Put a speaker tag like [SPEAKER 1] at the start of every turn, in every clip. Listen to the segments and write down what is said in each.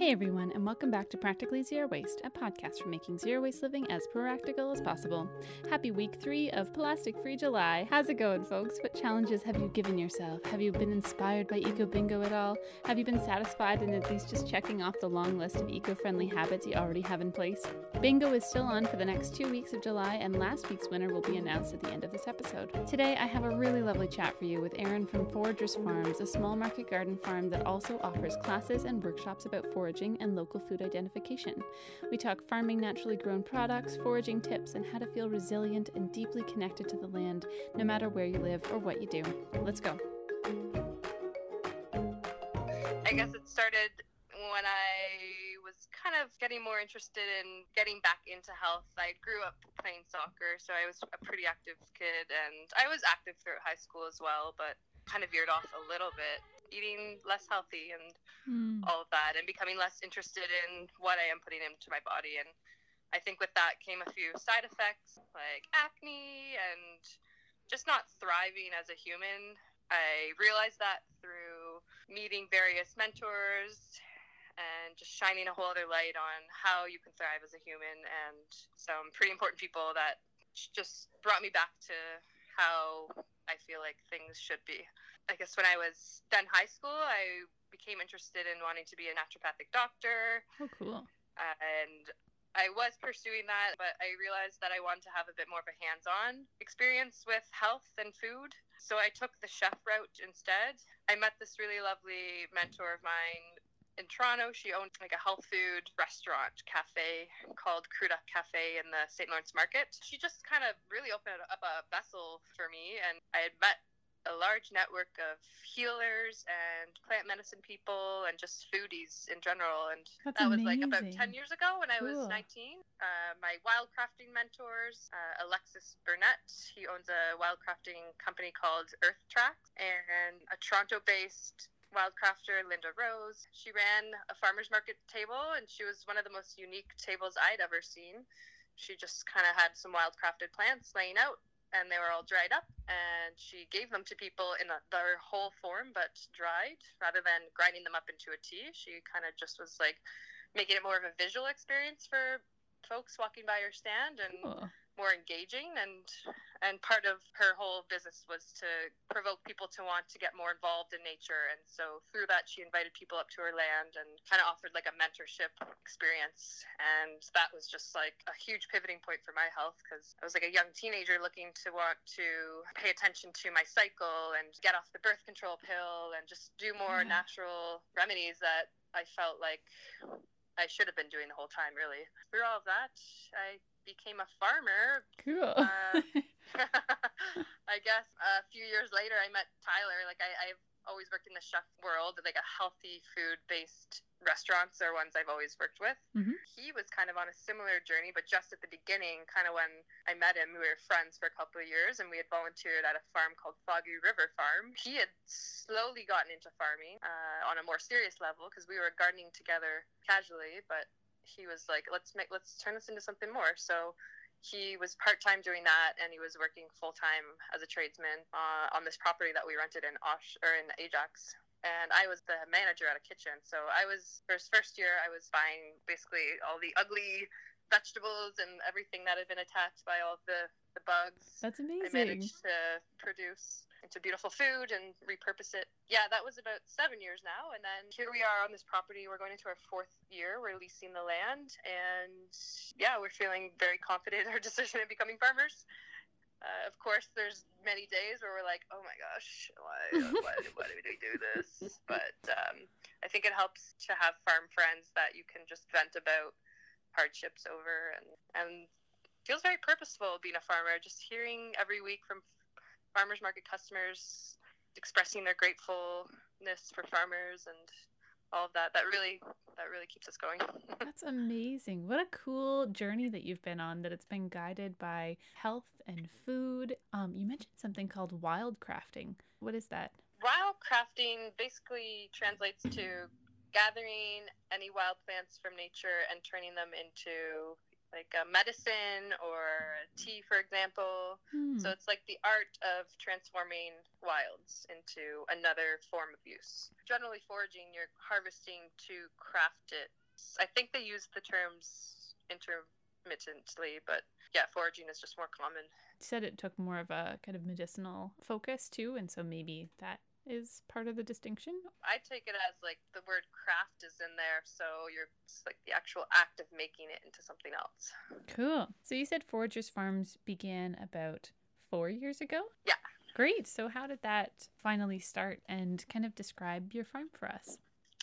[SPEAKER 1] Hey everyone, and welcome back to Practically Zero Waste, a podcast for making zero waste living as practical as possible. Happy week three of Plastic Free July. How's it going, folks? What challenges have you given yourself? Have you been inspired by Eco Bingo at all? Have you been satisfied in at least just checking off the long list of eco friendly habits you already have in place? Bingo is still on for the next two weeks of July, and last week's winner will be announced at the end of this episode. Today, I have a really lovely chat for you with Erin from Foragers Farms, a small market garden farm that also offers classes and workshops about foraging foraging and local food identification. We talk farming naturally grown products, foraging tips, and how to feel resilient and deeply connected to the land no matter where you live or what you do. Let's go.
[SPEAKER 2] I guess it started when I was kind of getting more interested in getting back into health. I grew up playing soccer, so I was a pretty active kid, and I was active throughout high school as well, but kind of veered off a little bit eating less healthy and mm. all of that and becoming less interested in what I am putting into my body. And I think with that came a few side effects like acne and just not thriving as a human. I realized that through meeting various mentors and just shining a whole other light on how you can thrive as a human and some pretty important people that just brought me back to how I feel like things should be. I guess when I was done high school, I became interested in wanting to be a naturopathic doctor.
[SPEAKER 1] Oh, cool.
[SPEAKER 2] Uh, and I was pursuing that, but I realized that I wanted to have a bit more of a hands on experience with health and food. So I took the chef route instead. I met this really lovely mentor of mine in Toronto. She owned like a health food restaurant cafe called Cruda Cafe in the St. Lawrence Market. She just kind of really opened up a vessel for me, and I had met a large network of healers and plant medicine people and just foodies in general. And
[SPEAKER 1] That's
[SPEAKER 2] that
[SPEAKER 1] was
[SPEAKER 2] like about 10 years ago when I was 19. Uh, my wildcrafting mentors, uh, Alexis Burnett, he owns a wildcrafting company called Earth Tracks, and a Toronto based wildcrafter Linda Rose. She ran a farmer's market table, and she was one of the most unique tables I'd ever seen. She just kind of had some wildcrafted plants laying out and they were all dried up and she gave them to people in their whole form but dried. Rather than grinding them up into a tea she kind of just was like making it more of a visual experience for folks walking by her stand and cool more engaging and and part of her whole business was to provoke people to want to get more involved in nature and so through that she invited people up to her land and kind of offered like a mentorship experience and that was just like a huge pivoting point for my health because I was like a young teenager looking to want to pay attention to my cycle and get off the birth control pill and just do more yeah. natural remedies that I felt like I should have been doing the whole time, really. Through all of that, I became a farmer.
[SPEAKER 1] Cool.
[SPEAKER 2] Uh, I guess a few years later, I met Tyler. Like I, I've always worked in the chef world, like a healthy food based restaurants are ones I've always worked with.
[SPEAKER 1] Mm-hmm.
[SPEAKER 2] He was kind of on a similar journey, but just at the beginning, kind of when I met him, we were friends for a couple of years and we had volunteered at a farm called Foggy River Farm. He had slowly gotten into farming uh, on a more serious level because we were gardening together casually, but he was like, let's make let's turn this into something more. So he was part time doing that, and he was working full time as a tradesman uh, on this property that we rented in Osh or in Ajax. And I was the manager at a kitchen. So I was for his first year, I was buying basically all the ugly vegetables and everything that had been attacked by all the the bugs.
[SPEAKER 1] That's amazing.
[SPEAKER 2] I managed to produce into beautiful food and repurpose it. Yeah, that was about seven years now. And then here we are on this property. We're going into our fourth year. We're leasing the land. And yeah, we're feeling very confident in our decision in becoming farmers. Uh, of course, there's many days where we're like, oh my gosh, why, why, why do we do this? But um, I think it helps to have farm friends that you can just vent about hardships over and, and feels very purposeful being a farmer. Just hearing every week from farmers market customers expressing their gratefulness for farmers and all of that. That really that really keeps us going.
[SPEAKER 1] That's amazing. What a cool journey that you've been on that it's been guided by health and food. Um, you mentioned something called wild crafting. What is that?
[SPEAKER 2] Wild crafting basically translates to gathering any wild plants from nature and turning them into like a medicine or tea, for example.
[SPEAKER 1] Hmm.
[SPEAKER 2] So it's like the art of transforming wilds into another form of use. Generally, foraging, you're harvesting to craft it. I think they use the terms intermittently, but yeah, foraging is just more common.
[SPEAKER 1] You said it took more of a kind of medicinal focus too, and so maybe that is part of the distinction.
[SPEAKER 2] I take it as like the word craft is in there, so you're it's like the actual act of making it into something else.
[SPEAKER 1] Cool. So you said Foragers Farms began about four years ago?
[SPEAKER 2] Yeah.
[SPEAKER 1] Great. So how did that finally start and kind of describe your farm for us?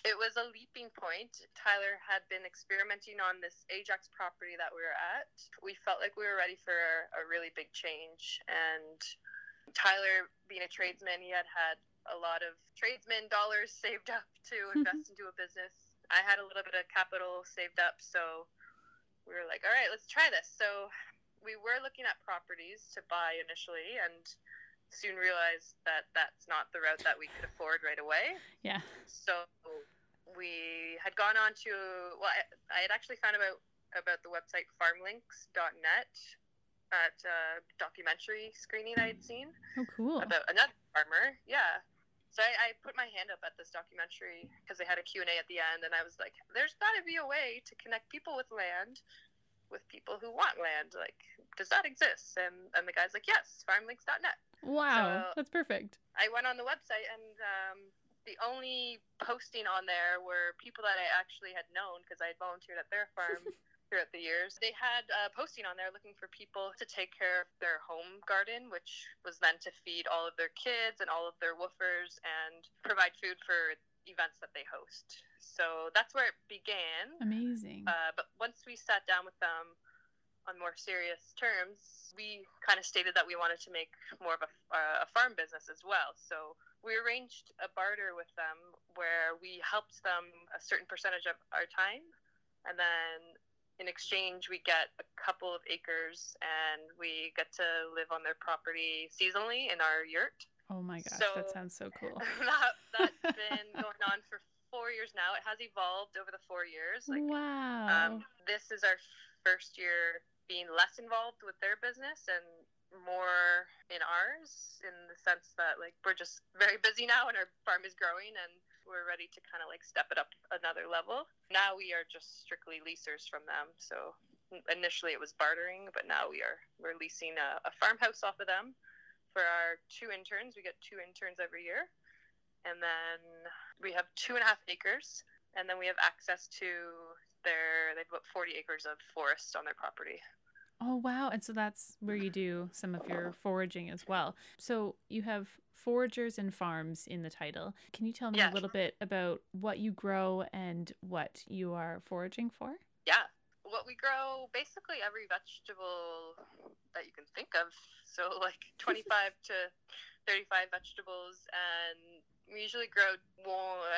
[SPEAKER 2] It was a leaping point. Tyler had been experimenting on this Ajax property that we were at. We felt like we were ready for a really big change. And Tyler, being a tradesman, he had had a lot of tradesman dollars saved up to invest into a business. I had a little bit of capital saved up, so we were like, all right, let's try this. So we were looking at properties to buy initially and soon realized that that's not the route that we could afford right away.
[SPEAKER 1] Yeah.
[SPEAKER 2] So we had gone on to well, I, I had actually found about about the website farmlinks.net at a documentary screening I had seen
[SPEAKER 1] Oh, cool.
[SPEAKER 2] about another farmer. Yeah. So I, I put my hand up at this documentary because they had a Q&A at the end, and I was like, "There's got to be a way to connect people with land, with people who want land. Like, does that exist?" And and the guy's like, "Yes, farmlinks.net."
[SPEAKER 1] Wow.
[SPEAKER 2] So-
[SPEAKER 1] That's perfect.
[SPEAKER 2] I went on the website and um, the only posting on there were people that I actually had known because I had volunteered at their farm throughout the years. They had uh, posting on there looking for people to take care of their home garden, which was then to feed all of their kids and all of their WWOOFers and provide food for events that they host. So that's where it began.
[SPEAKER 1] Amazing.
[SPEAKER 2] Uh, but once we sat down with them on more serious terms, we kind of stated that we wanted to make more of a, uh, a farm business as well. So we arranged a barter with them where we helped them a certain percentage of our time, and then in exchange we get a couple of acres and we get to live on their property seasonally in our yurt.
[SPEAKER 1] oh my gosh,
[SPEAKER 2] so-
[SPEAKER 1] that sounds so cool.
[SPEAKER 2] that, that's been going on for four years now. It has evolved over the four years. Like
[SPEAKER 1] wow.
[SPEAKER 2] um, this is our first year being less involved with their business and more in ours in the sense that like we're just very busy now and our farm is growing and we're ready to kind of like step it up another level. Now we are just strictly leasers from them. So initially it was bartering, but now we are we're leasing a, a farmhouse off of them for our two interns. We get two interns every year, and then we have two and a half acres, and then we have access to their they've about 40 acres of forest on their property.
[SPEAKER 1] Oh, wow. And so that's where you do some of your foraging as well. So you have foragers and farms in the title. Can you tell me
[SPEAKER 2] Yeah.
[SPEAKER 1] a little bit about what you grow and what you are foraging for?
[SPEAKER 2] Yeah. What we grow basically every vegetable that you can think of. So like 25 to 35 vegetables and we usually grow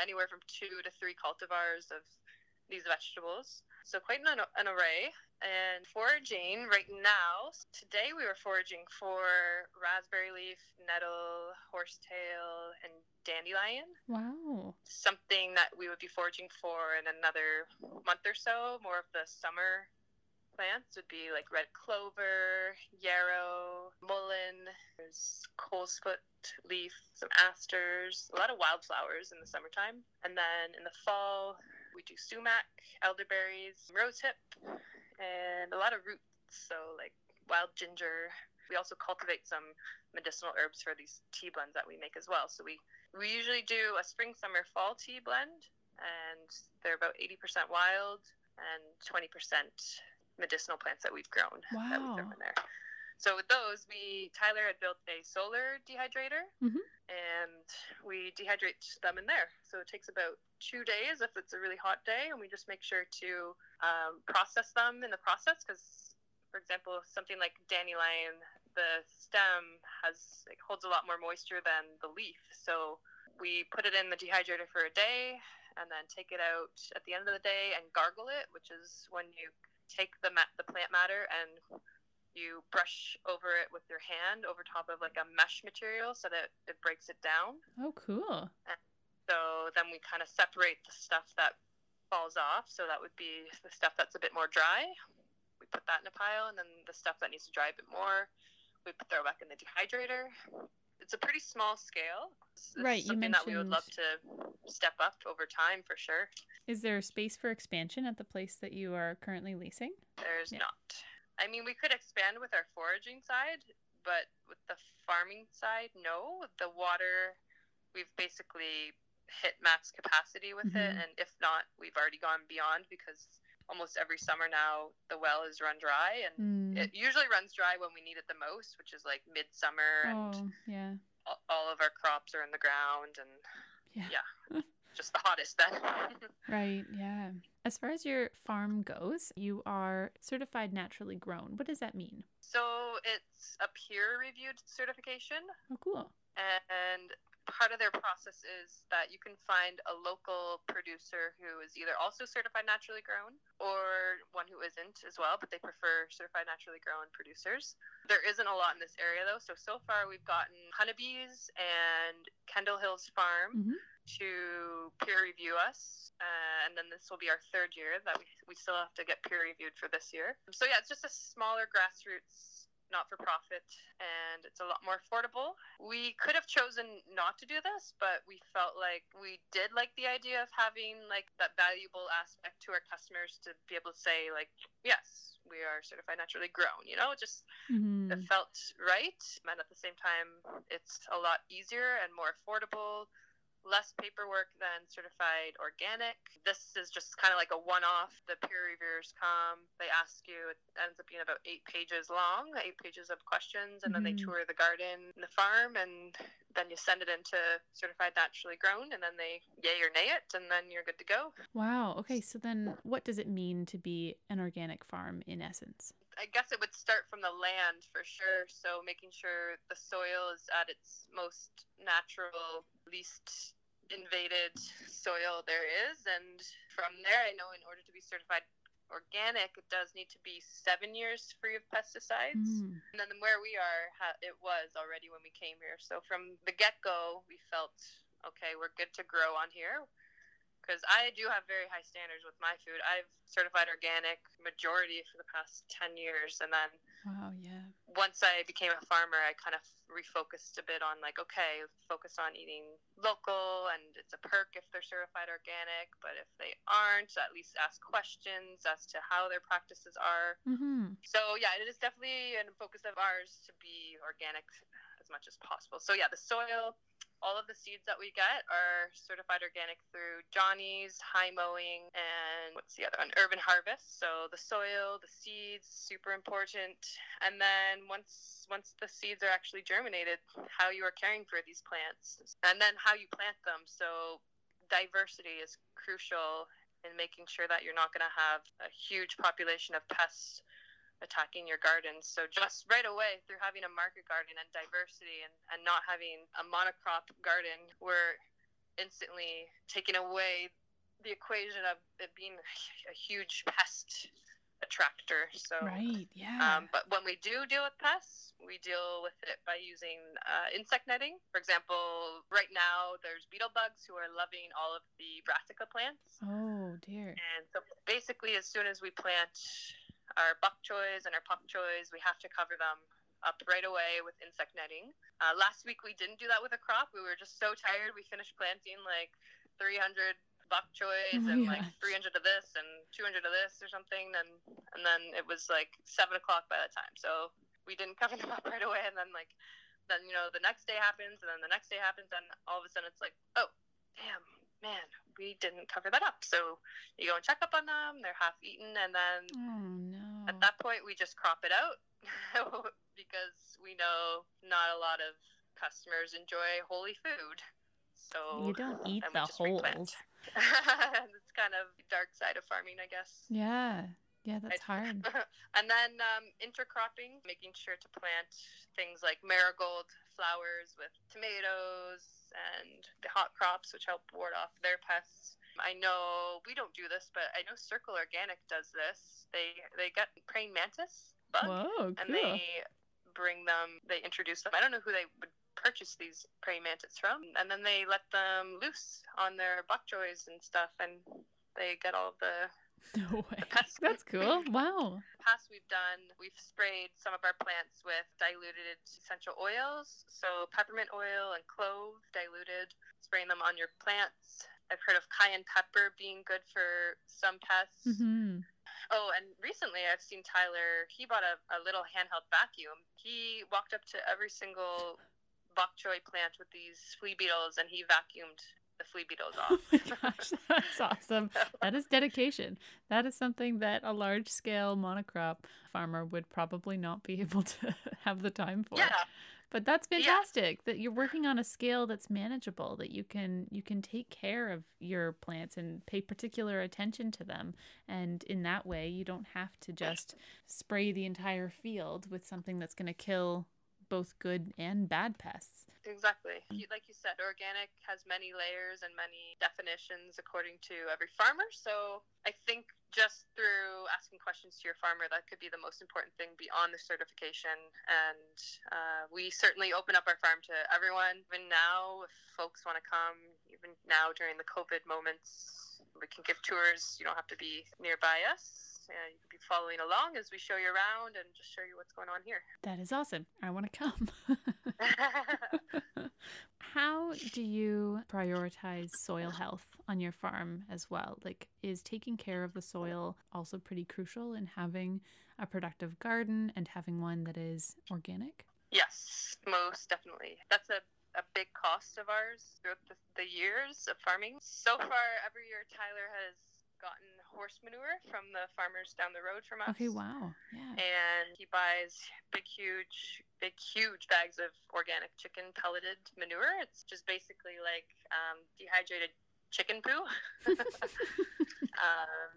[SPEAKER 2] anywhere from 2 to 3 cultivars of these vegetables. So quite an, an array. And foraging right now, today we were foraging for raspberry leaf, nettle, horsetail, and dandelion
[SPEAKER 1] Wow.
[SPEAKER 2] something that we would be foraging for in another month or so. More of the summer plants would be like red clover, yarrow, mullein, there's coltsfoot leaf, some asters, a lot of wildflowers in the summertime. And then in the fall, we do sumac, elderberries, rosehip, and a lot of roots. So like wild ginger. We also cultivate some medicinal herbs for these tea blends that we make as well. So we we usually do a spring, summer, fall tea blend, and they're about 80% wild and 20% medicinal plants that we've grown that we throw in there. So with those, we Tyler had built a solar dehydrator,
[SPEAKER 1] Mhm.
[SPEAKER 2] and we dehydrate them in there. So it takes about two days if it's a really hot day, and we just make sure to um, process them in the process because, for example, something like dandelion, the stem has like, holds a lot more moisture than the leaf. So we put it in the dehydrator for a day and then take it out at the end of the day and garble it, which is when you take the ma- the plant matter and you brush over it with your hand over top of like a mesh material so that it breaks it down.
[SPEAKER 1] Oh, cool.
[SPEAKER 2] So then we kind of separate the stuff that falls off. So that would be the stuff that's a bit more dry. We put that in a pile, and then the stuff that needs to dry a bit more, we throw back in the dehydrator. It's a pretty small scale. It's
[SPEAKER 1] right, you mentioned
[SPEAKER 2] that we would love to step up over time for sure.
[SPEAKER 1] Is there space for expansion at the place that you are currently leasing?
[SPEAKER 2] There's yeah. not. I mean, we could expand with our foraging side, but with the farming side, no. The water, we've basically hit max capacity with mm-hmm. it, and if not, we've already gone beyond because almost every summer now the well is run dry and mm. it usually runs dry when we need it the most which is like midsummer and
[SPEAKER 1] oh, yeah
[SPEAKER 2] all, all, of our crops are in the ground and yeah, yeah just the hottest then
[SPEAKER 1] right yeah as far as your farm goes you are certified naturally grown. What does that mean?
[SPEAKER 2] So it's a peer reviewed certification.
[SPEAKER 1] Oh cool.
[SPEAKER 2] And part of their process is that you can find a local producer who is either also certified naturally grown or one who isn't as well, but they prefer certified naturally grown producers. There isn't a lot in this area though, so so far we've gotten Honeybees and Kendall Hills Farm. Mm-hmm. To peer review us. Uh, and then this will be our third year that we, we still have to get peer reviewed for this year. So yeah, it's just a smaller grassroots not for profit and it's a lot more affordable. We could have chosen not to do this, but we felt like we did like the idea of having like that valuable aspect to our customers to be able to say like, yes, we are certified naturally grown, you know, just mm-hmm. it felt right. And at the same time, it's a lot easier and more affordable less paperwork than certified organic. This is just kind of like a one off. The peer reviewers come, they ask you, it ends up being about eight pages long, eight pages of questions, and mm-hmm. then they mm-hmm. tour the garden and the farm, and then you send it into certified naturally grown, and then they yay or nay it, and then you're good to go.
[SPEAKER 1] Wow. Okay. So then what does it mean to be an organic farm in essence?
[SPEAKER 2] I guess it would start from the land for sure. So making sure the soil is at its most natural, least invaded soil there is. And from there, I know in order to be certified organic, it does need to be seven years free of pesticides. Mm. And then where we are, it was already when we came here. So from the get go, we felt okay, we're good to grow on here because I do have very high standards with my food. I've certified organic majority for the past 10 years. And then
[SPEAKER 1] wow, yeah.
[SPEAKER 2] once I became a farmer, I kind of refocused a bit on like, okay, focus on eating local and it's a perk if they're certified organic. But if they aren't, at least ask questions as to how their practices are.
[SPEAKER 1] Mm-hmm.
[SPEAKER 2] So, yeah, it is definitely a focus of ours to be organic much as possible. So, yeah, the soil all of the seeds that we get are certified organic through Johnny's, High Mowing, and what's the other one? Urban Harvest. So the soil, the seeds, super important. And then once once the seeds are actually germinated, how you are caring for these plants, and then how you plant them. So diversity is crucial in making sure that you're not going to have a huge population of pests attacking your gardens. So just right away through having a market garden and diversity and, and not having a monocrop garden, we're instantly taking away the equation of it being a huge pest attractor. So
[SPEAKER 1] right, yeah.
[SPEAKER 2] Um, but when we do deal with pests, we deal with it by using uh, insect netting. For example, right now there's beetle bugs who are loving all of the brassica plants.
[SPEAKER 1] Oh dear.
[SPEAKER 2] And so basically, as soon as we plant our bok choys and our pak choys, we have to cover them up right away with insect netting. Uh, last week we didn't do that with a crop. We were just so tired. We finished planting like 300 bok choys oh and gosh. like 300 of this and 200 of this or something. And and then it was like seven o'clock by that time. So we didn't cover them up right away. And then like then you know the next day happens and then the next day happens and all of a sudden it's like oh damn man, we didn't cover that up. So you go and check up on them. They're half eaten, and then
[SPEAKER 1] oh,
[SPEAKER 2] at that point we just crop it out because we know not a lot of customers enjoy holy food. So
[SPEAKER 1] you don't eat the holes.
[SPEAKER 2] it's kind of dark side of farming, I guess.
[SPEAKER 1] Yeah. Yeah, that's hard.
[SPEAKER 2] and then um, intercropping, making sure to plant things like marigold flowers with tomatoes, and the hot crops, which help ward off their pests. I know we don't do this, but I know Circle Organic does this. They they get praying mantis bug,
[SPEAKER 1] Whoa,
[SPEAKER 2] and they bring them. They introduce them. I don't know who they would purchase these praying mantis from, and then they let them loose on their bok choys and stuff, and they get all the
[SPEAKER 1] No way. That's cool. Wow.
[SPEAKER 2] Past we've done, we've sprayed some of our plants with diluted essential oils. So peppermint oil and clove diluted, spraying them on your plants. I've heard of cayenne pepper being good for some pests.
[SPEAKER 1] Mm-hmm.
[SPEAKER 2] Oh, and recently I've seen Tyler, he bought a, a little handheld vacuum. He walked up to every single bok choy plant with these flea beetles and he vacuumed the flea beetles off.
[SPEAKER 1] Oh my gosh, that's awesome. That is dedication. That is something that a large scale monocrop farmer would probably not be able to have the time for.
[SPEAKER 2] Yeah.
[SPEAKER 1] But that's fantastic yeah. that you're working on a scale that's manageable that you can you can take care of your plants and pay particular attention to them and in that way you don't have to just spray the entire field with something that's going to kill both good and bad pests.
[SPEAKER 2] Exactly. Like you said, organic has many layers and many definitions according to every farmer. So I think just through asking questions to your farmer, that could be the most important thing beyond the certification. And uh, we certainly open up our farm to everyone. Even now, if folks want to come, even now during the COVID moments, we can give tours. You don't have to be nearby us and you could be following along as we show you around and just show you what's going on here.
[SPEAKER 1] That is awesome. I want to come. How do you prioritize soil health on your farm as well? Like, is taking care of the soil also pretty crucial in having a productive garden and having one that is organic?
[SPEAKER 2] Yes, most definitely. That's a a big cost of ours throughout the, the years of farming. So far, every year Tyler has gotten horse manure from the farmers down the road from us.
[SPEAKER 1] Okay, wow. Yeah.
[SPEAKER 2] And he buys big, huge, big, huge bags of organic chicken pelleted manure. It's just basically like um, dehydrated chicken poo. um,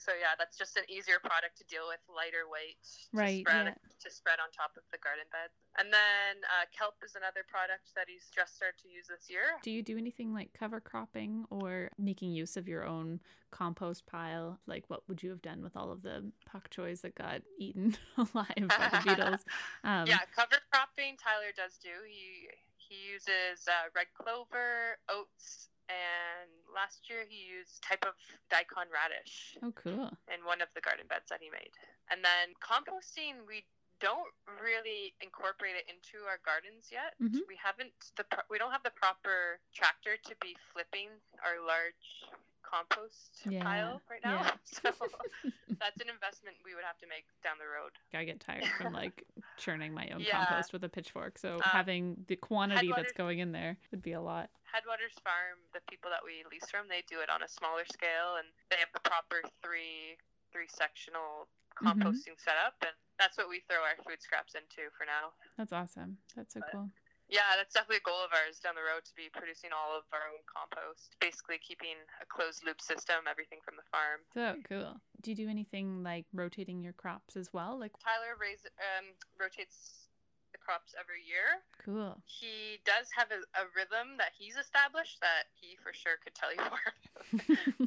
[SPEAKER 2] so yeah, that's just an easier product to deal with, lighter weight,
[SPEAKER 1] right?
[SPEAKER 2] To spread,
[SPEAKER 1] yeah.
[SPEAKER 2] to spread on top of the garden bed. And then uh, kelp is another product that he's just started to use this year.
[SPEAKER 1] Do you do anything like cover cropping or making use of your own compost pile? Like what would you have done with all of the pak choys that got eaten alive by the beetles?
[SPEAKER 2] Um, yeah, cover cropping. Tyler does do. He he uses uh, red clover, oats, and last year he used type of daikon radish.
[SPEAKER 1] Oh, cool!
[SPEAKER 2] In one of the garden beds that he made, and then composting we don't really incorporate it into our gardens yet.
[SPEAKER 1] Mm-hmm.
[SPEAKER 2] We haven't the we don't have the proper tractor to be flipping our large compost
[SPEAKER 1] yeah.
[SPEAKER 2] pile right now.
[SPEAKER 1] Yeah.
[SPEAKER 2] So that's an investment we would have to make down the road.
[SPEAKER 1] I get tired from like churning my own
[SPEAKER 2] Yeah.
[SPEAKER 1] compost with a pitchfork. So
[SPEAKER 2] Um,
[SPEAKER 1] having the quantity that's going in there would be a lot.
[SPEAKER 2] Headwaters Farm, the people that we lease from, they do it on a smaller scale, and they have the proper three three sectional
[SPEAKER 1] Mm-hmm.
[SPEAKER 2] composting setup, and that's what we throw our food scraps into for now.
[SPEAKER 1] That's awesome. That's so
[SPEAKER 2] But-
[SPEAKER 1] cool.
[SPEAKER 2] Yeah, that's definitely a goal of ours down the road to be producing all of our own compost, basically keeping a closed loop system, everything from the farm.
[SPEAKER 1] So cool. Do you do anything like rotating your crops as well? Like
[SPEAKER 2] Tyler raise, um, rotates the crops every year.
[SPEAKER 1] cool.
[SPEAKER 2] He does have a, a rhythm that he's established that he for sure could tell you more.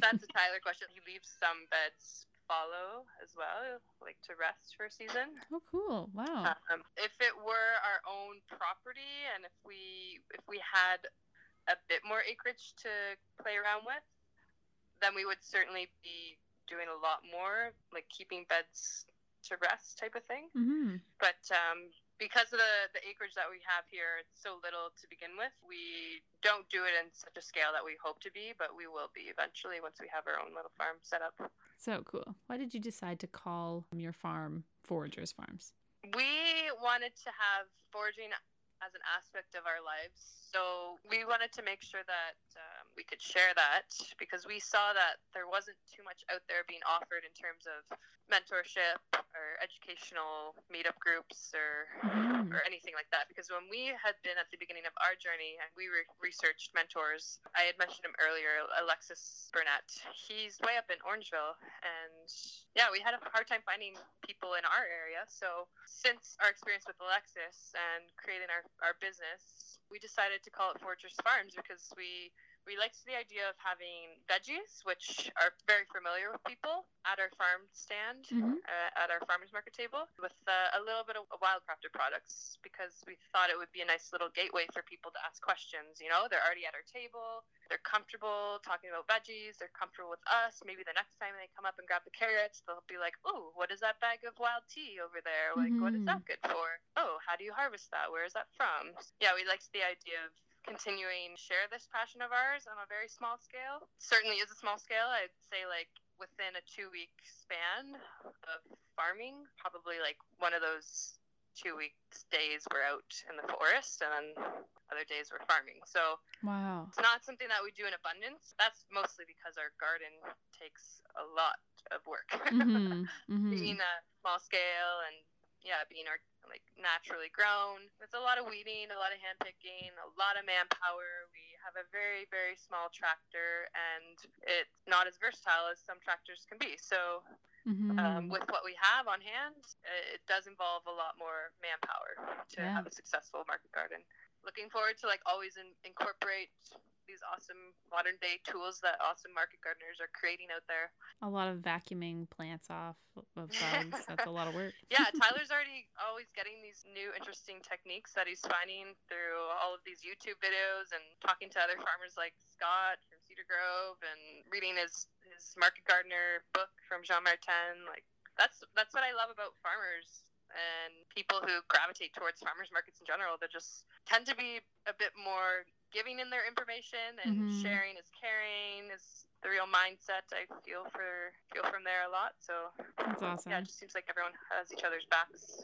[SPEAKER 2] That's a Tyler question. He leaves some beds follow as well, like to rest for a season.
[SPEAKER 1] Oh, cool. Wow.
[SPEAKER 2] Um, if it were our own property and if we if we had a bit more acreage to play around with, then we would certainly be doing a lot more, like keeping beds to rest type of thing.
[SPEAKER 1] Mm-hmm.
[SPEAKER 2] But um, because of the, the acreage that we have here, it's so little to begin with. We don't do it in such a scale that we hope to be, but we will be eventually once we have our own little farm set up.
[SPEAKER 1] So cool. Why did you decide to call your farm Foragers Farms?
[SPEAKER 2] We wanted to have foraging as an aspect of our lives. So we wanted to make sure that um, we could share that because we saw that there wasn't too much out there being offered in terms of mentorship or educational meetup groups or or anything like that. Because when we had been at the beginning of our journey and we re- researched mentors, I had mentioned him earlier, Alexis Burnett. He's way up in Orangeville, and yeah, we had a hard time finding people in our area. So since our experience with Alexis and creating our, our business, we decided to call it Foragers Farms because we we liked the idea of having veggies, which are very familiar with people, at our farm stand, mm-hmm. uh, at our farmers market table, with uh, a little bit of wildcrafted products because we thought it would be a nice little gateway for people to ask questions. You know, they're already at our table, they're comfortable talking about veggies, they're comfortable with us. Maybe the next time they come up and grab the carrots, they'll be like, "Oh, what is that bag of wild tea over there? Like, mm-hmm. what is that mm-hmm. good for? Oh, how do you harvest that? Where is that from?" Yeah, we liked the idea of continuing share this passion of ours on a very small scale. Certainly is a small scale. I'd say like within a two week span of farming, probably like one of those two weeks days we're out in the forest and then other days we're farming. So
[SPEAKER 1] wow.
[SPEAKER 2] It's not something that we do in abundance. That's mostly because our garden takes a lot of work. Mm-hmm. Mm-hmm. Being a small scale and yeah, being our like naturally grown. It's a lot of weeding, a lot of hand picking, a lot of manpower. We have a very very small tractor, and it's not as versatile as some tractors can be. So. Mm-hmm. Um, with what we have on hand, it does involve a lot more manpower to yeah. have a successful market garden. Looking forward to like always in, incorporate these awesome modern day tools that awesome market gardeners are creating out there.
[SPEAKER 1] A lot of vacuuming plants off of bugs. That's a lot of work.
[SPEAKER 2] yeah, Tyler's already always getting these new interesting techniques that he's finding through all of these YouTube videos and talking to other farmers like Scott from Cedar Grove and reading his his market gardener book from Jean Martin. Like that's that's what I love about farmers and people who gravitate towards farmers markets in general. They just tend to be a bit more giving in their information and mm-hmm. sharing is caring is the real mindset I feel for feel from there a lot. So
[SPEAKER 1] that's awesome.
[SPEAKER 2] Yeah, it just seems like everyone has each other's backs.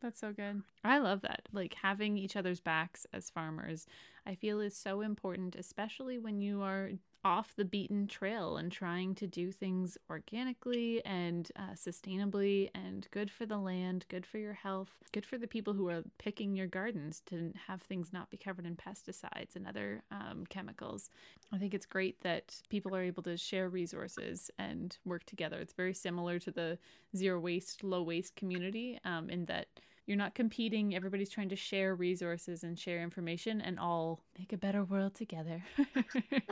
[SPEAKER 1] That's so good. I love that. Like having each other's backs as farmers, I feel is so important, especially when you are off the beaten trail and trying to do things organically and uh, sustainably and good for the land, good for your health, good for the people who are picking your gardens to have things not be covered in pesticides and other um, chemicals. I think it's great that people are able to share resources and work together. It's very similar to the zero waste, low waste community um, in that you're not competing. Everybody's trying to share resources and share information and all make a better world together.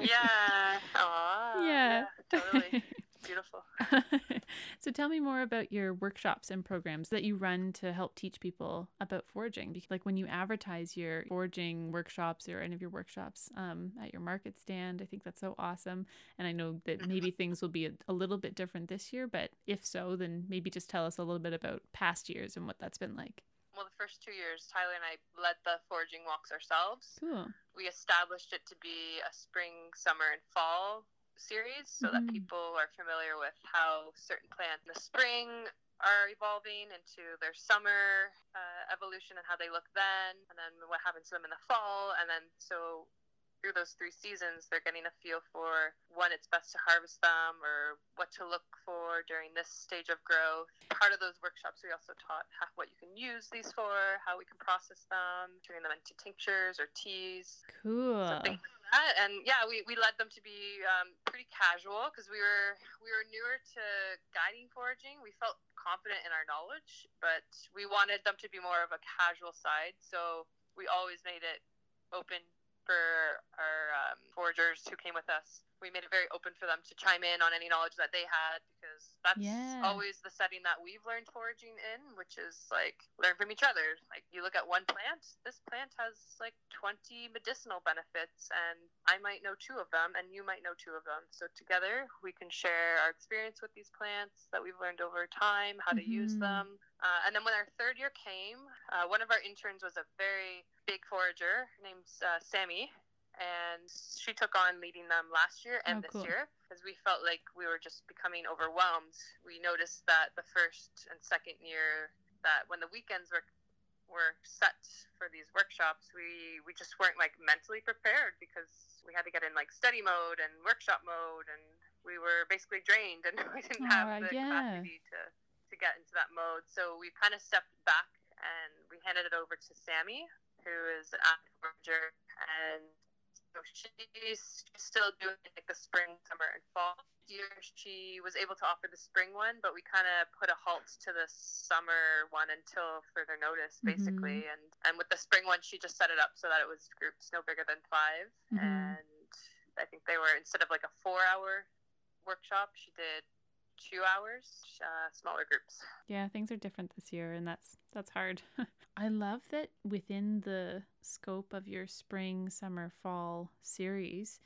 [SPEAKER 2] yeah. Aww, yeah. Yeah. Totally. Beautiful.
[SPEAKER 1] so tell me more about your workshops and programs that you run to help teach people about foraging. Because like when you advertise your foraging workshops or any of your workshops um, at your market stand, I think that's so awesome. And I know that maybe things will be a, a little bit different this year, but if so, then maybe just tell us a little bit about past years and what that's been like
[SPEAKER 2] well, the first two years, Tyler and I led the foraging walks ourselves.
[SPEAKER 1] Cool.
[SPEAKER 2] We established it to be a spring, summer, and fall series so mm-hmm. that people are familiar with how certain plants in the spring are evolving into their summer uh, evolution and how they look then, and then what happens to them in the fall, and then so through those three seasons, they're getting a feel for when it's best to harvest them or what to look for during this stage of growth. Part of those workshops, we also taught how, what you can use these for, how we can process them, turning them into tinctures or teas.
[SPEAKER 1] Cool.
[SPEAKER 2] Something And yeah, we, we led them to be um, pretty casual because we were we were newer to guiding foraging. We felt confident in our knowledge, but we wanted them to be more of a casual side. So we always made it open for our um, foragers who came with us. We made it very open for them to chime in on any knowledge that they had because that's yeah. always the setting that we've learned foraging in, which is like learn from each other. Like you look at one plant, this plant has like 20 medicinal benefits, and I might know two of them, and you might know two of them. So together we can share our experience with these plants that we've learned over time, how to mm-hmm. use them. Uh, and then when our third year came, uh, one of our interns was a very big forager. named uh, Sammy, and she took on leading them last year and oh, this cool. year because we felt like we were just becoming overwhelmed. We noticed that the first and second year that when the weekends were were set for these workshops, we we just weren't like mentally prepared because we had to get in like study mode and workshop mode, and we were basically drained and we didn't have the yeah. capacity to to get into that mode. So we kind of stepped back and we handed it over to Sammy, who is an active ranger, and so she's still doing like the spring, summer, and fall. Year she was able to offer the spring one, but we kind of put a halt to the summer one until further notice, mm-hmm. basically. Mm-hmm. And and with the spring one, she just set it up so that it was groups no bigger than 5 mm-hmm. and I think they were instead of like a four-hour workshop, she did two hours, uh, smaller groups.
[SPEAKER 1] Yeah, things are different this year, and that's that's hard. I love that within the scope of your spring, summer, fall series,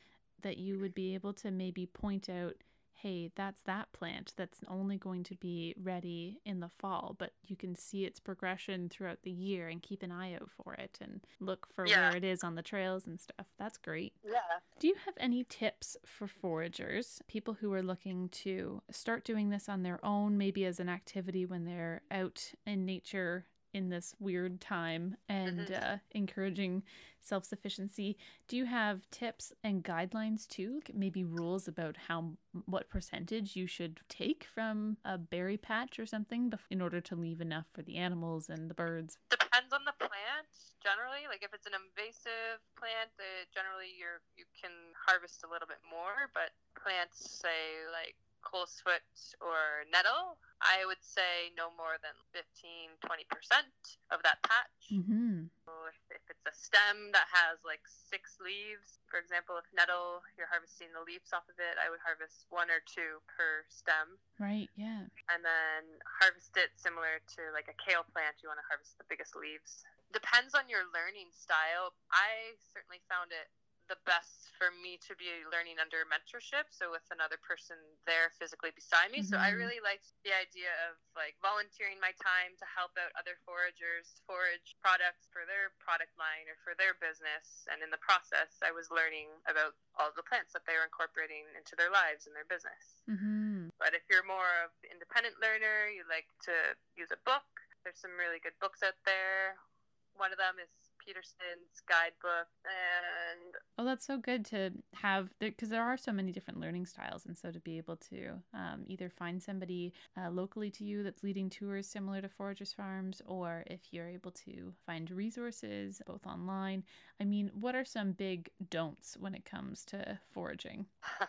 [SPEAKER 1] that you would be able to maybe point out hey, that's that plant that's only going to be ready in the fall, but you can see its progression throughout the year and keep an eye out for it and look for yeah. where it is on the trails and stuff. That's great.
[SPEAKER 2] Yeah.
[SPEAKER 1] Do you have any tips for foragers, people who are looking to start doing this on their own, maybe as an activity when they're out in nature in this weird time and mm-hmm. uh, encouraging self sufficiency. Do you have tips and guidelines too? Maybe rules about how what percentage you should take from a berry patch or something in order to leave enough for the animals and the birds?
[SPEAKER 2] Depends on the plant. Generally, like if it's an invasive plant, uh, generally you're you can harvest a little bit more. But plants, say like coltsfoot or nettle, I would say no more than 15 20% of that patch.
[SPEAKER 1] Mm-hmm.
[SPEAKER 2] So if, if, it's a stem that has like six leaves, for example, if nettle, you're harvesting the leaves off of it, I would harvest one or two per stem.
[SPEAKER 1] Right, yeah.
[SPEAKER 2] And then harvest it similar to like a kale plant, you want to harvest the biggest leaves. Depends on your learning style. I certainly found it the best for me to be learning under mentorship so with another person there physically beside me mm-hmm. so i mm-hmm. really liked the idea of like volunteering my time to help out other foragers forage products for their product line or for their business and in the process i was learning about all the plants that they were incorporating into their lives and their business
[SPEAKER 1] mm-hmm.
[SPEAKER 2] but if you're more of an independent learner you like to use a book there's some really good books out there one of them is Peterson's guidebook and
[SPEAKER 1] oh that's so good to have because there are so many different learning styles and so to be able to um, either find somebody uh, locally to you that's leading tours similar to foragers farms or if you're able to find resources both online. I mean what are some big don'ts when it comes to foraging?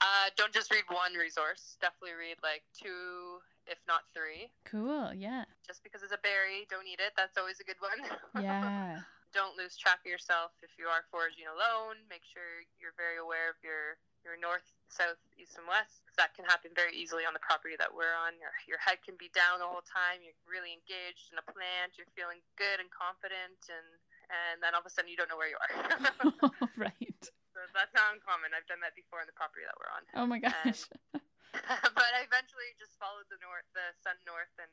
[SPEAKER 2] Uh, don't just read one resource. Definitely read like two if not three.
[SPEAKER 1] Cool, yeah.
[SPEAKER 2] Just because it's a berry, don't eat it. That's always a good one.
[SPEAKER 1] Yeah.
[SPEAKER 2] don't lose track of yourself if you are foraging alone. Make sure you're very aware of your your north, south, east, and west. That can happen very easily on the property that we're on. Your, your head can be down the whole time. You're really engaged in a plant. You're feeling good and confident, and and then all of a sudden you don't know where you are.
[SPEAKER 1] right.
[SPEAKER 2] So that's not uncommon. I've done that before in the property that we're on.
[SPEAKER 1] Oh my gosh.
[SPEAKER 2] And, but I eventually just followed the north, the sun north, and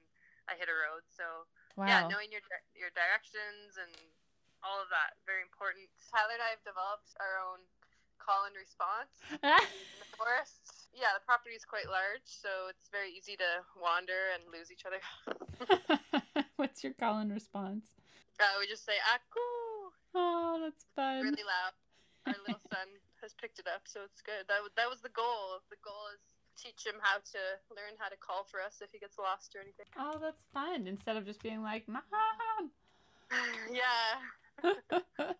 [SPEAKER 2] I hit a road. So wow. yeah, knowing your your directions and all of that very important. Tyler and I have developed our own call and response in the forest. Yeah, the property is quite large, so it's very easy to wander and lose each other.
[SPEAKER 1] What's your call and response?
[SPEAKER 2] Uh, we just say "aku."
[SPEAKER 1] Oh, that's fun.
[SPEAKER 2] Really loud. Our little son has picked it up, so it's good. That that was the goal. The goal is teach him how to learn how to call for us if he gets lost or anything.
[SPEAKER 1] Oh, that's fun. Instead of just being like, Mom.
[SPEAKER 2] yeah.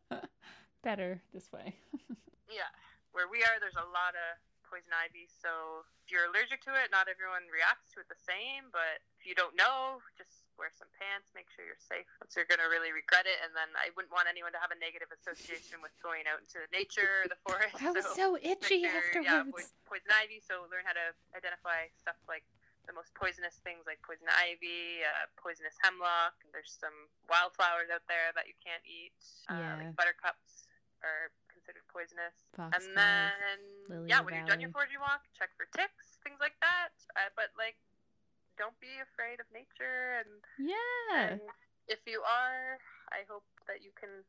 [SPEAKER 1] Better this way.
[SPEAKER 2] yeah. Where we are, there's a lot of poison ivy. So if you're allergic to it, not everyone reacts to it the same. But if you don't know, just wear some pants, make sure you're safe. So you're going to really regret it. And then I wouldn't want anyone to have a negative association with going out into nature or the forest.
[SPEAKER 1] I was so, so itchy sure,
[SPEAKER 2] afterwards. Yeah, poison ivy. So learn how to identify stuff like the most poisonous things like poison ivy, uh, poisonous hemlock. There's some wildflowers out there that you can't eat, uh, yeah. like buttercups are considered poisonous.
[SPEAKER 1] Fox
[SPEAKER 2] and then, yeah, when you're done your foraging walk, check for ticks, things like that. Uh, but like don't be afraid of nature and
[SPEAKER 1] yeah
[SPEAKER 2] and if you are i hope that you can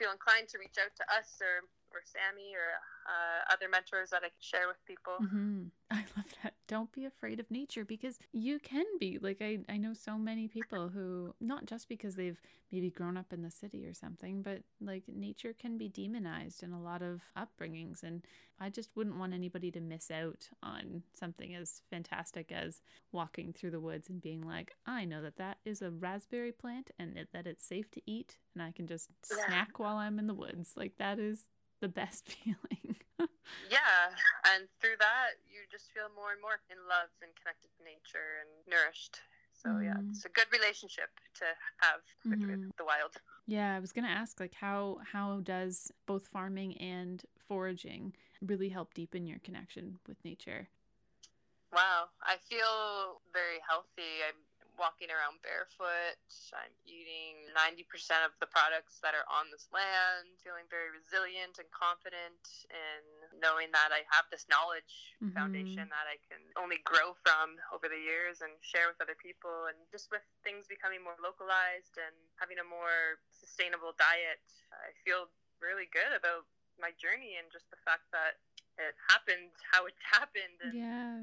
[SPEAKER 2] feel inclined to reach out to us or or Sammy or uh, other mentors that I can share with people.
[SPEAKER 1] Mm-hmm. I love that. Don't be afraid of nature because you can be. Like, I, I know so many people who, not just because they've maybe grown up in the city or something, but like nature can be demonized in a lot of upbringings. And I just wouldn't want anybody to miss out on something as fantastic as walking through the woods and being like, I know that that is a raspberry plant and it, that it's safe to eat and I can just yeah. snack while I'm in the woods. Like, that is the best feeling.
[SPEAKER 2] Yeah, and through that, you just feel more and more in love and connected to nature and nourished. So mm-hmm. yeah, it's a good relationship to have with
[SPEAKER 1] mm-hmm.
[SPEAKER 2] the wild.
[SPEAKER 1] Yeah, I was gonna ask like how how does both farming and foraging really help deepen your connection with nature?
[SPEAKER 2] Wow, I feel very healthy. I'm walking around barefoot. I'm eating 90% of the products that are on this land, feeling very resilient and confident in knowing that I have this knowledge mm-hmm. foundation that I can only grow from over the years and share with other people. And just with things becoming more localized and having a more sustainable diet, I feel really good about my journey and just the fact that it happened how it happened. And
[SPEAKER 1] yeah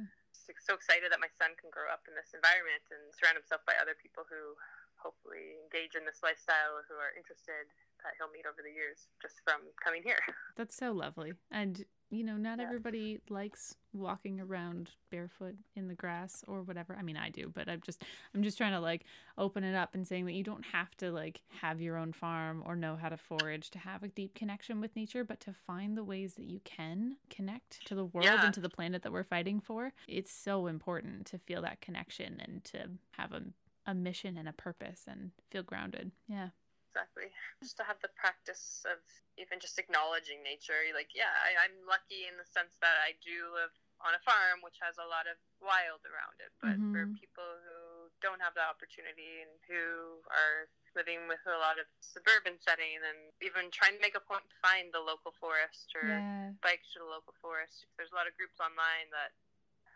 [SPEAKER 2] so excited that my son can grow up in this environment and surround himself by other people who hopefully engage in this lifestyle who are interested that he'll meet over the years just from coming here.
[SPEAKER 1] That's so lovely. And you know, not yeah. everybody likes walking around barefoot in the grass or whatever. I mean, I do, but I'm just I'm just trying to like open it up and saying that you don't have to like have your own farm or know how to forage to have a deep connection with nature, but to find the ways that you can connect to the world yeah. and to the planet that we're fighting for. It's so important to feel that connection and to have a a mission and a purpose and feel grounded. Yeah
[SPEAKER 2] exactly. Just to have the practice of even just acknowledging nature. Like, yeah, I, am lucky in the sense that I do live on a farm, which has a lot of wild around it. But mm-hmm. for people who don't have the opportunity and who are living with a lot of suburban setting and even trying to make a point to find the local forest or yeah. bike to the local forest. There's a lot of groups online that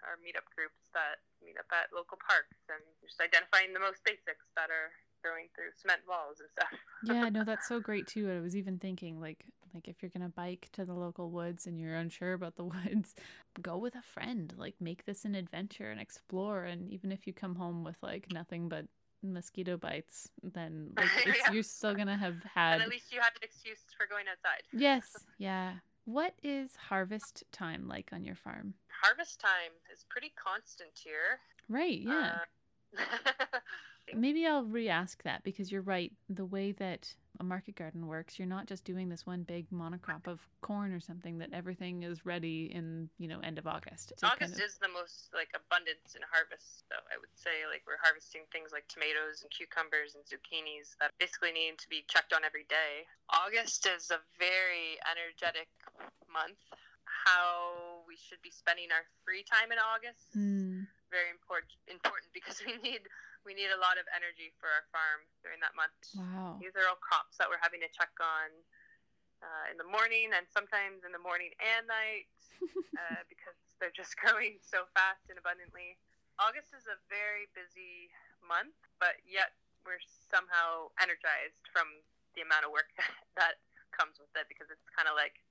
[SPEAKER 2] are meetup groups that meet up at local parks and just identifying the most basics that are going through cement walls and stuff.
[SPEAKER 1] yeah, no, that's so great too. I was even thinking like like if you're gonna bike to the local woods and you're unsure about the woods, go with a friend. Like make this an adventure and explore. And even if you come home with like nothing but mosquito bites, then like yeah. you're still gonna have had.
[SPEAKER 2] And at least you had an excuse for going outside.
[SPEAKER 1] Yes, yeah. What is harvest time like on your farm?
[SPEAKER 2] Harvest time is pretty constant here.
[SPEAKER 1] Right. Yeah. Uh, Maybe I'll re ask that because you're right. The way that a market garden works, you're not just doing this one big monocrop of corn or something that everything is ready in, you know, end of August.
[SPEAKER 2] August kind of... is the most like abundance in harvest. So I would say like we're harvesting things like tomatoes and cucumbers and zucchinis that basically need to be checked on every day. August is a very energetic month. How we should be spending our free time in August.
[SPEAKER 1] Mm.
[SPEAKER 2] Very important important because we need we need a lot of energy for our farm during that month.
[SPEAKER 1] Wow.
[SPEAKER 2] These are all crops that we're having to check on uh, in the morning and sometimes in the morning and night uh, because they're just growing so fast and abundantly. August is a very busy month, but yet we're somehow energized from the amount of work that comes with it because it's kind of like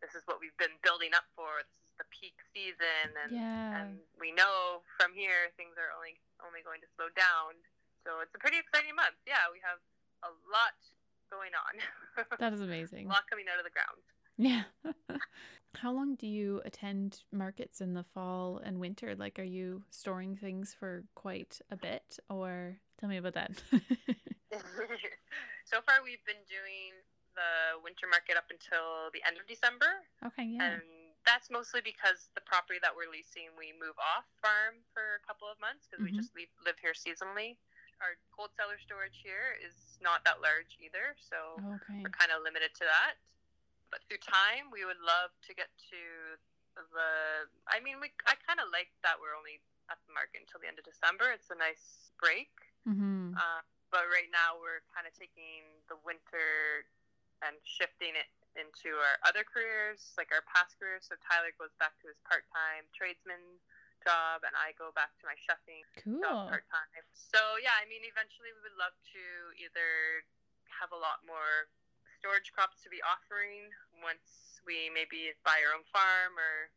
[SPEAKER 2] this is what we've been building up for. This is the peak season, and
[SPEAKER 1] yeah.
[SPEAKER 2] and we know from here things are only only going to slow down. So it's a pretty exciting month. Yeah, we have a lot going on.
[SPEAKER 1] that is amazing.
[SPEAKER 2] a lot coming out of the ground.
[SPEAKER 1] Yeah. How long do you attend markets in the fall and winter? Like, are you storing things for quite a bit, or tell me about that?
[SPEAKER 2] so far, we've been doing the winter market up until the end of December.
[SPEAKER 1] Okay, yeah.
[SPEAKER 2] And that's mostly because the property that we're leasing, we move off farm for a couple of months because mm-hmm. we just leave, live here seasonally. Our cold cellar storage here is not that large either, so
[SPEAKER 1] okay.
[SPEAKER 2] we're kind of limited to that. But through time, we would love to get to the. I mean, we I kind of like that we're only at the market until the end of December. It's a nice break.
[SPEAKER 1] Mm-hmm.
[SPEAKER 2] Uh, but right now, we're kind of taking the winter and shifting it into our other careers, like our past careers. So Tyler goes back to his part time tradesman job, and I go back to my chefing
[SPEAKER 1] cool.
[SPEAKER 2] job part time. So yeah, I mean, eventually we would love to either have a lot more storage crops to be offering once we maybe buy our own farm or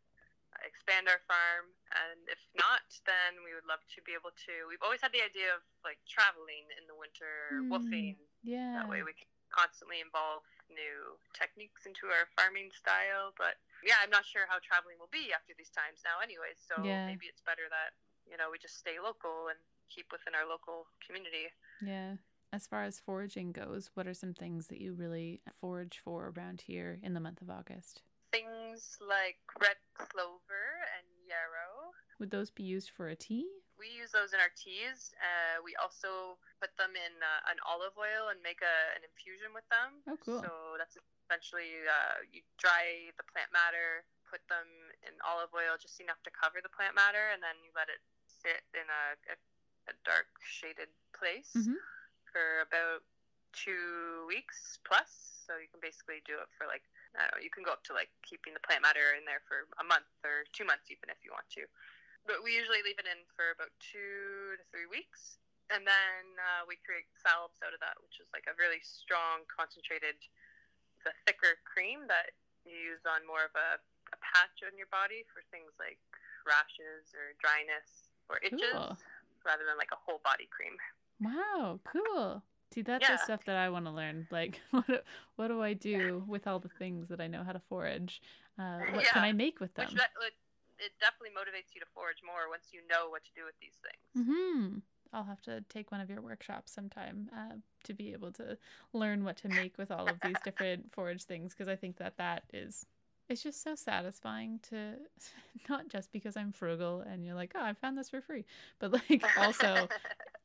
[SPEAKER 2] expand our farm and if not then we would love to be able to we've always had the idea of like traveling in the winter mm, WWOOFing
[SPEAKER 1] yeah
[SPEAKER 2] that way we can constantly involve new techniques into our farming style. But yeah, I'm not sure how traveling will be after these times now, anyways. So
[SPEAKER 1] yeah.
[SPEAKER 2] maybe it's better that you know we just stay local and keep within our local community.
[SPEAKER 1] Yeah. As far as foraging goes, what are some things that you really forage for around here in the month of August?
[SPEAKER 2] Things like red clover and yarrow.
[SPEAKER 1] Would those be used for a tea?
[SPEAKER 2] We use those in our teas. Uh, we also put them in uh, an olive oil and make a, an infusion with them.
[SPEAKER 1] Oh, cool.
[SPEAKER 2] So that's essentially uh, you dry the plant matter, put them in olive oil just enough to cover the plant matter, and then you let it sit in a, a, a dark shaded place
[SPEAKER 1] Mhm.
[SPEAKER 2] for about two weeks plus. So you can basically do it for like I don't know, you can go up to like keeping the plant matter in there for a month or two months even if you want to. But we usually leave it in for about two to three weeks. And then uh, we create salves out of that, which is like a really strong, concentrated, the thicker cream that you use on more of a, a patch on your body for things like rashes or dryness or itches
[SPEAKER 1] Cool.
[SPEAKER 2] rather than like a whole body cream.
[SPEAKER 1] Wow, cool. See, that's the stuff that I want to learn. Like, what do, what do I do with all the things that I know how to forage? Uh, what can I make with them?
[SPEAKER 2] Which that, it, it definitely motivates you to forage more once you know what to do with these things.
[SPEAKER 1] Mm-hmm. I'll have to take one of your workshops sometime uh, to be able to learn what to make with all of these different forage things because I think that that is it's just so satisfying to not just because I'm frugal and you're like, oh, I found this for free, but like also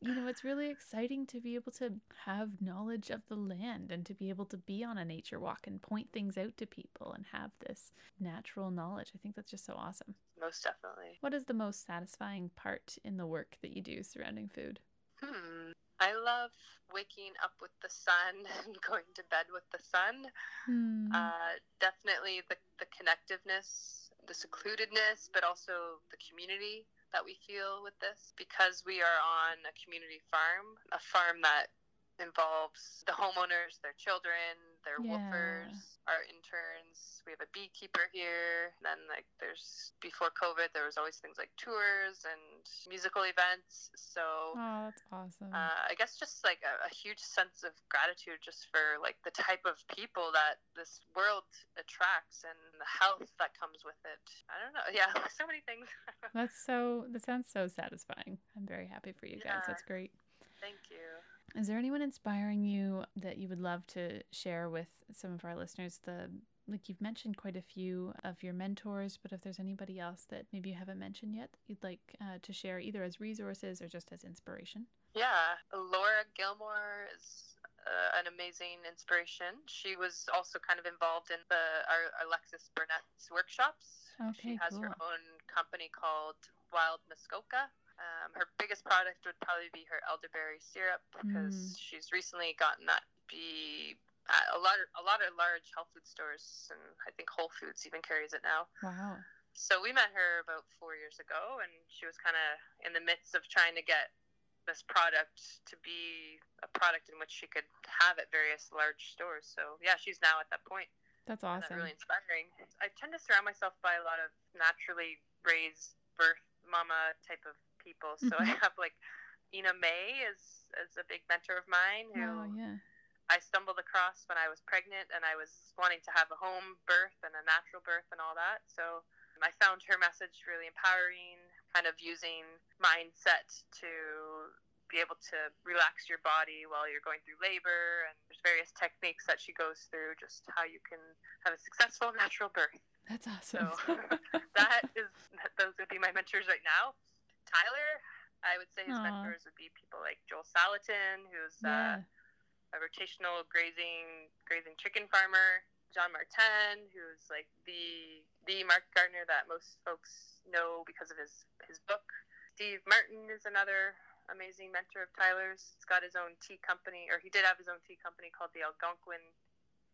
[SPEAKER 1] you know, it's really exciting to be able to have knowledge of the land and to be able to be on a nature walk and point things out to people and have this natural knowledge. I think that's just so awesome.
[SPEAKER 2] Most definitely.
[SPEAKER 1] What is the most satisfying part in the work that you do surrounding food?
[SPEAKER 2] Hmm. I love waking up with the sun and going to bed with the sun.
[SPEAKER 1] Hmm.
[SPEAKER 2] Uh, definitely the, the connectiveness, the secludedness, but also the community that we feel with this because we are on a community farm, a farm that involves the homeowners, their children, their
[SPEAKER 1] Yeah.
[SPEAKER 2] WWOOFers, our interns. We have a beekeeper here. And Then like there's before COVID there was always things like tours and musical events. So
[SPEAKER 1] oh, that's awesome.
[SPEAKER 2] uh, I guess just like a, a huge sense of gratitude just for like the type of people that this world attracts and the health that comes with it. I don't know. Yeah, so many things.
[SPEAKER 1] that's so, that sounds so satisfying. I'm very happy for you guys.
[SPEAKER 2] Yeah.
[SPEAKER 1] That's great.
[SPEAKER 2] Thank you.
[SPEAKER 1] Is there anyone inspiring you that you would love to share with some of our listeners? The like you've mentioned quite a few of your mentors, but if there's anybody else that maybe you haven't mentioned yet, that you'd like uh, to share either as resources or just as inspiration.
[SPEAKER 2] Yeah, Laura Gilmore is uh, an amazing inspiration. She was also kind of involved in the our Alexis Burnett's workshops.
[SPEAKER 1] Okay,
[SPEAKER 2] she has her own company called Wild Muskoka. Um, her biggest product would probably be her elderberry syrup because she's recently gotten that be at a lot of, a lot of large health food stores and I think Whole Foods even carries it now.
[SPEAKER 1] Wow.
[SPEAKER 2] So we met her about four years ago, and she was kind of in the midst of trying to get this product to be a product in which she could have at various large stores. So yeah, she's now at that point.
[SPEAKER 1] That's
[SPEAKER 2] and That's
[SPEAKER 1] awesome.
[SPEAKER 2] really inspiring. I tend to surround myself by a lot of naturally raised birth mama type of people. So I
[SPEAKER 1] Mhm.
[SPEAKER 2] have like Ina May is is a big mentor of mine who
[SPEAKER 1] Wow, yeah.
[SPEAKER 2] I stumbled across when I was pregnant and I was wanting to have a home birth and a natural birth and all that. So I found her message really empowering, kind of using mindset to be able to relax your body while you're going through labor and there's various techniques that she goes through just how you can have a successful natural birth.
[SPEAKER 1] That's
[SPEAKER 2] So
[SPEAKER 1] awesome.
[SPEAKER 2] that is those would be my mentors right now. Tyler, I would say his
[SPEAKER 1] Aw.
[SPEAKER 2] mentors would be people like Joel Salatin, who's
[SPEAKER 1] yeah.
[SPEAKER 2] uh, a rotational grazing grazing chicken farmer. Jean-Martin, who's like the the market gardener that most folks know because of his his book. Steve Martin is another amazing mentor of Tyler's. He's got his own tea company, or he did have his own tea company called the Algonquin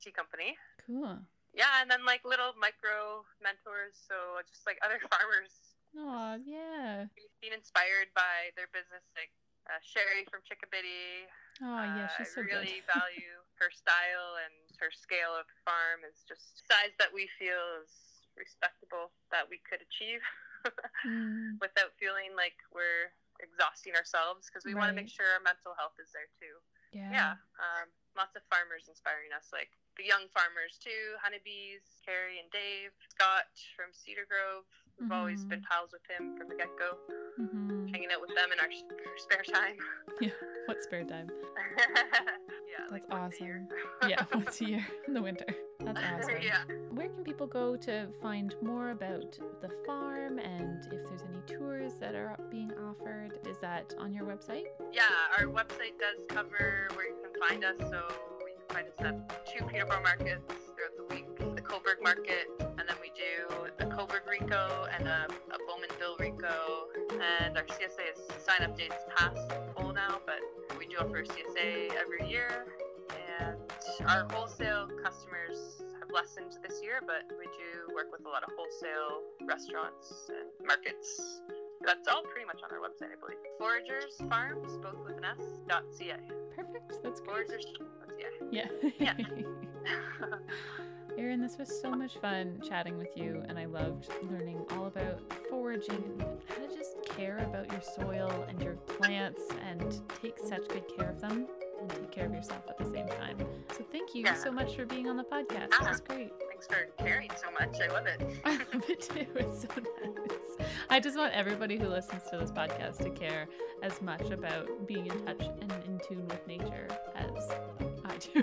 [SPEAKER 2] Tea Company.
[SPEAKER 1] Cool.
[SPEAKER 2] Yeah, and then like little micro mentors, so just like other farmers
[SPEAKER 1] Oh, yeah.
[SPEAKER 2] being inspired by their business, like uh, Sherry from Chickabiddy.
[SPEAKER 1] Oh, yeah.
[SPEAKER 2] Uh,
[SPEAKER 1] She's so
[SPEAKER 2] I really
[SPEAKER 1] good.
[SPEAKER 2] value her style and her scale of farm is just size that we feel is respectable that we could achieve
[SPEAKER 1] Mm,
[SPEAKER 2] without feeling like we're exhausting ourselves because we want to make sure our mental health is there too.
[SPEAKER 1] yeah.
[SPEAKER 2] Yeah, um, lots of farmers inspiring us, like the young farmers too, honeybees, Carrie and Dave, Scott from Cedar Grove. We've always
[SPEAKER 1] Mhm.
[SPEAKER 2] been pals with him from the get go,
[SPEAKER 1] hmm
[SPEAKER 2] hanging out with them in our, our spare time.
[SPEAKER 1] Yeah, what spare time?
[SPEAKER 2] yeah, like
[SPEAKER 1] That's
[SPEAKER 2] once a year.
[SPEAKER 1] awesome. Yeah, once a year in the winter. That's awesome.
[SPEAKER 2] yeah.
[SPEAKER 1] Where can people go to find more about the farm and if there's any tours that are being offered. Is that on your website?
[SPEAKER 2] Yeah, our website does cover where you can find us. So you can find us at two Peterborough markets throughout the week the Cobourg Market, Cobourg Rico and a, a Bowmanville Rico. And our CSA is sign up dates past full now, but we do offer CSA every year. And our wholesale customers have lessened this year, but we do work with a lot of wholesale restaurants and markets. That's all pretty much on our website, I believe. Foragers Farms, both with an S, dot .ca.
[SPEAKER 1] Perfect. That's great.
[SPEAKER 2] Foragers,
[SPEAKER 1] yeah. Yeah. Erin, this was so much fun chatting with you, and I loved learning all about foraging and how to just care about your soil and your plants and take such good care of them and take care of yourself at the same time. So thank you yeah. so much for being on the podcast. That was ah, great.
[SPEAKER 2] Thanks for caring so much. I love it.
[SPEAKER 1] I love it too. It's so nice. I just want everybody who listens to this podcast to care as much about being in touch and in tune with nature as I do,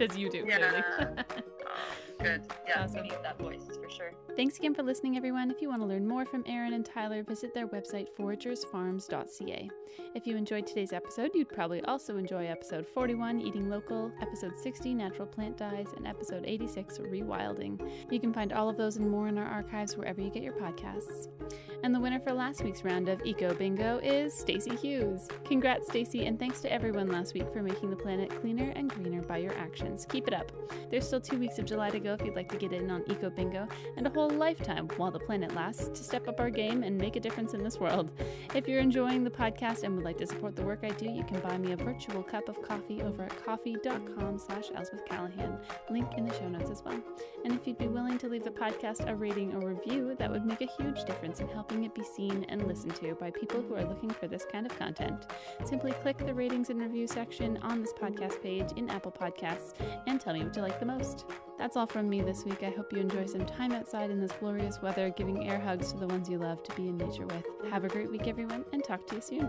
[SPEAKER 1] as you do,
[SPEAKER 2] yeah. clearly. Good. Yeah, awesome. we need that voice for sure.
[SPEAKER 1] Thanks again for listening, everyone. If you want to learn more from Erin and Tyler, visit their website, foragersfarms.ca. If you enjoyed today's episode, you'd probably also enjoy episode 41, Eating Local, episode 60, Natural Plant Dyes, and episode 86, Rewilding. You can find all of those and more in our archives wherever you get your podcasts. And the winner for last week's round of Eco Bingo is Stacy Hughes. Congrats, Stacy, and thanks to everyone last week for making the planet cleaner and greener by your actions. Keep it up. There's still two weeks of July to go if you'd like to get in on Eco Bingo, and a whole lifetime while the planet lasts to step up our game and make a difference in this world. If you're enjoying the podcast and would like to support the work I do, you can buy me a virtual cup of coffee over at ko-fi.com slash Elsbeth Callahan. Link in the show notes as well. And if you'd be willing to leave the podcast a rating or review, that would make a huge difference in helping it be seen and listened to by people who are looking for this kind of content. Simply click the ratings and review section on this podcast page in Apple Podcasts and tell me what you like the most. That's all from me this week. I hope you enjoy some time outside in this glorious weather, giving air hugs to the ones you love to be in nature with. Have a great week, everyone, and talk to you soon.